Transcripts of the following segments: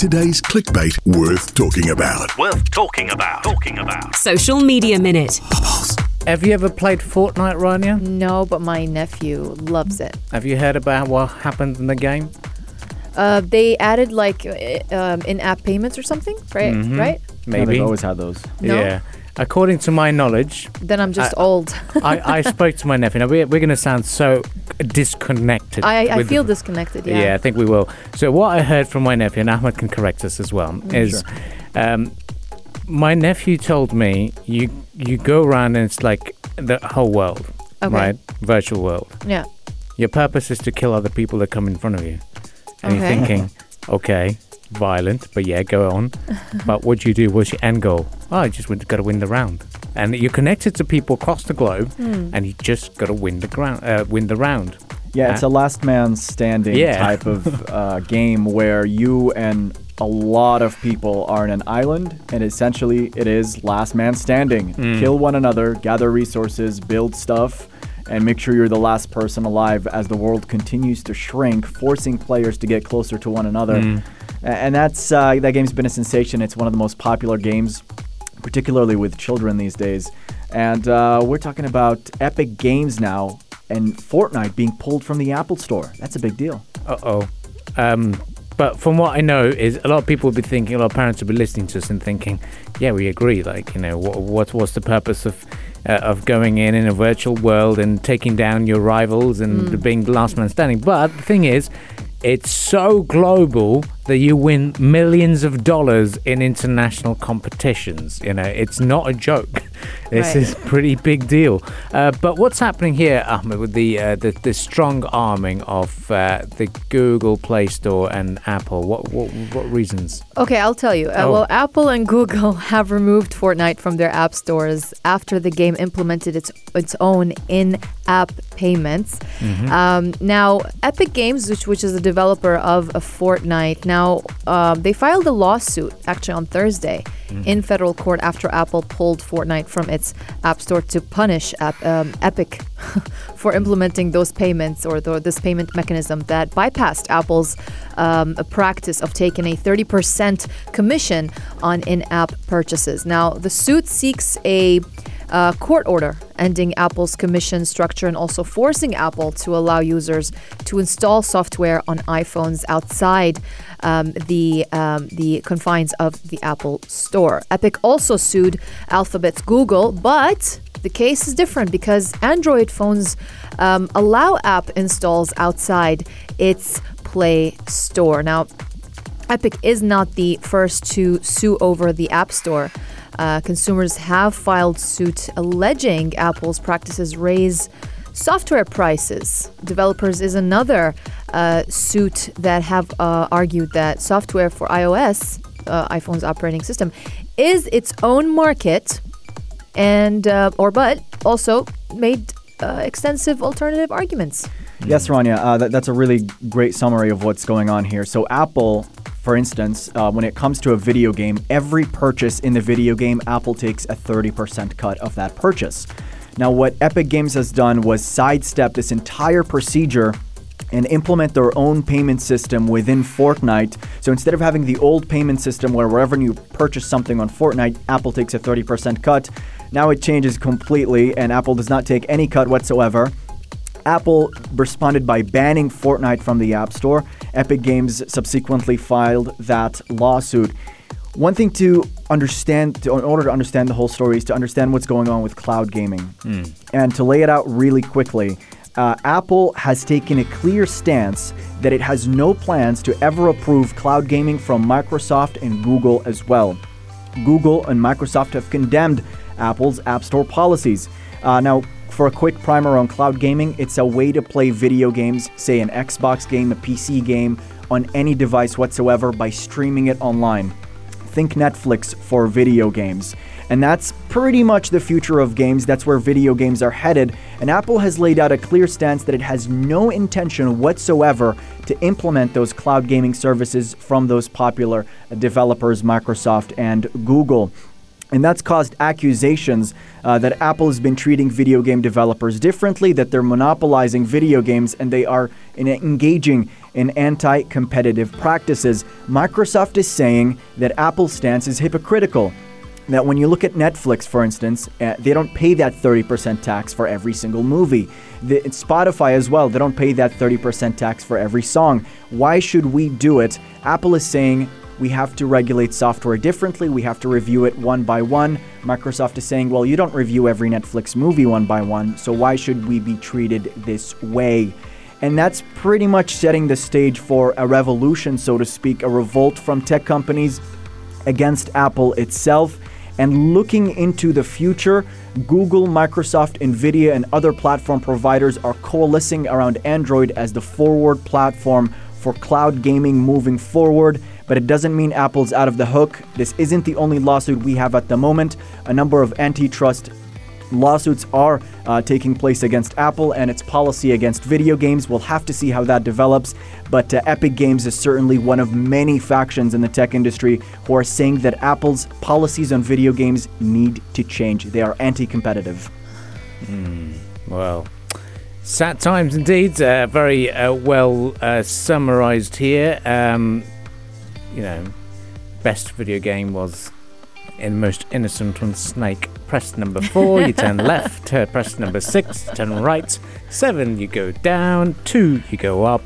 Today's clickbait worth talking about. Worth talking about. Talking about. Social Media Minute. Have you ever played Fortnite, Rania? No, but my nephew loves it. Have you heard about what happened in the game? Uh, they added like uh, um, in-app payments or something, right? Mhm. Right? No, Maybe. they've always had those. No? Yeah. According to my knowledge, Then I'm just I- old. I, I spoke to my nephew. Now, we're, we're going to sound so disconnected. I, I feel the- disconnected. Yeah. Yeah. I think we will. So, what I heard from my nephew, and Ahmed can correct us as well, is um, my nephew told me you you go around and it's like the whole world, Okay. right? Virtual world. Yeah. Your purpose is to kill other people that come in front of you. And you're Okay. thinking, okay, violent, but yeah, go on. but what do you do? What's your end goal? Oh, I just got to win the round. And you're connected to people across the globe, Hmm. and you just got to win the ground, uh, win the round. Yeah, it's Uh, a last man standing Yeah. type of uh, game where you and a lot of people are in an island, and essentially it is last man standing. Mm. Kill one another, gather resources, build stuff, and make sure you're the last person alive as the world continues to shrink, forcing players to get closer to one another. Mm. And that's uh, that game's been a sensation. It's one of the most popular games, particularly with children these days. And uh, we're talking about Epic Games now and Fortnite being pulled from the Apple Store. That's a big deal. Uh oh. Um, but from what I know, is a lot of people will be thinking, a lot of parents will be listening to us and thinking, yeah, we agree. Like, you know, what what was the purpose of uh, of going in in a virtual world and taking down your rivals and being the last man standing? But the thing is, it's so global that you win millions of dollars in international competitions. You know, it's not a joke. This Right. is a pretty big deal. Uh, but what's happening here, Ahmed, with the uh, the, the strong arming of uh, the Google Play Store and Apple? What what what reasons? Okay, I'll tell you. Uh, Oh. Well, Apple and Google have removed Fortnite from their app stores after the game implemented its its own in-app payments. Um, now, Epic Games, which which is the developer of a Fortnite, now um, they filed a lawsuit actually on Thursday in federal court after Apple pulled Fortnite from its app store to punish app, um, Epic for implementing those payments or the, this payment mechanism that bypassed Apple's um, practice of taking a 30% commission on in-app purchases. Now, the suit seeks a uh, court order ending Apple's commission structure and also forcing Apple to allow users to install software on iPhones outside um, the um, the confines of the Apple Store. Epic also sued Alphabet's Google, but the case is different because Android phones um, allow app installs outside its Play Store. Now, Epic is not the first to sue over the App Store. Uh, consumers have filed suit alleging Apple's practices raise software prices. Developers is another uh, suit that have uh, argued that software for iOS, uh, iPhone's operating system, is its own market, and uh, or but also made uh, extensive alternative arguments. Yes, Rania, uh, that, that's a really great summary of what's going on here. So, Apple, for instance, uh, when it comes to a video game, every purchase in the video game, Apple takes a 30% cut of that purchase. Now, what Epic Games has done was sidestep this entire procedure and implement their own payment system within Fortnite. So instead of having the old payment system where wherever you purchase something on Fortnite, Apple takes a 30% cut, now it changes completely and Apple does not take any cut whatsoever. Apple responded by banning Fortnite from the App Store. Epic Games subsequently filed that lawsuit. One thing to understand, to, in order to understand the whole story, is to understand what's going on with cloud gaming. And to lay it out really quickly, uh, Apple has taken a clear stance that it has no plans to ever approve cloud gaming from Microsoft and Google as well. Google and Microsoft have condemned Apple's App Store policies. Uh, now, for a quick primer on cloud gaming, it's a way to play video games, say an Xbox game, a PC game, on any device whatsoever by streaming it online. Think Netflix for video games. And that's pretty much the future of games. That's where video games are headed. And Apple has laid out a clear stance that it has no intention whatsoever to implement those cloud gaming services from those popular developers, Microsoft and Google. And that's caused accusations uh, that Apple has been treating video game developers differently, that they're monopolizing video games, and they are in engaging in anti competitive practices. Microsoft is saying that Apple's stance is hypocritical. That when you look at Netflix, for instance, uh, they don't pay that 30% tax for every single movie. The, Spotify as well, they don't pay that 30% tax for every song. Why should we do it? Apple is saying we have to regulate software differently. We have to review it one by one. Microsoft is saying, well, you don't review every Netflix movie one by one, so why should we be treated this way? And that's pretty much setting the stage for a revolution, so to speak, a revolt from tech companies against Apple itself. And looking into the future, Google, Microsoft, Nvidia, and other platform providers are coalescing around Android as the forward platform for cloud gaming moving forward. But it doesn't mean Apple's out of the hook. This isn't the only lawsuit we have at the moment. A number of antitrust lawsuits are uh, taking place against Apple and its policy against video games. We'll have to see how that develops. But uh, Epic Games is certainly one of many factions in the tech industry who are saying that Apple's policies on video games need to change. They are anti competitive. Mm, well, sad times indeed. Uh, very uh, well uh, summarized here. Um, you know, best video game was in the most innocent one, Snake. Press number four, you turn left. Uh, press number six, turn right. Seven, you go down. Two, you go up.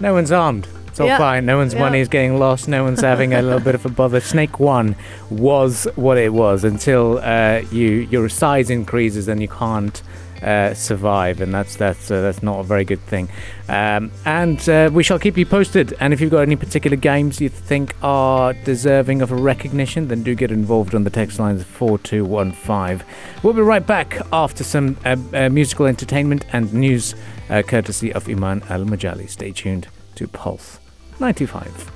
No one's armed. It's all Yeah. fine. No one's Yeah. money is getting lost. No one's having a little bit of a bother. Snake One was what it was until uh, you your size increases and you can't uh, survive, and that's that's uh, that's not a very good thing. Um, and uh, we shall keep you posted. And if you've got any particular games you think are deserving of a recognition, then do get involved on the text lines four two one five. We'll be right back after some uh, uh, musical entertainment and news, courtesy of Iman Al Majali. Stay tuned to Pulse ninety five.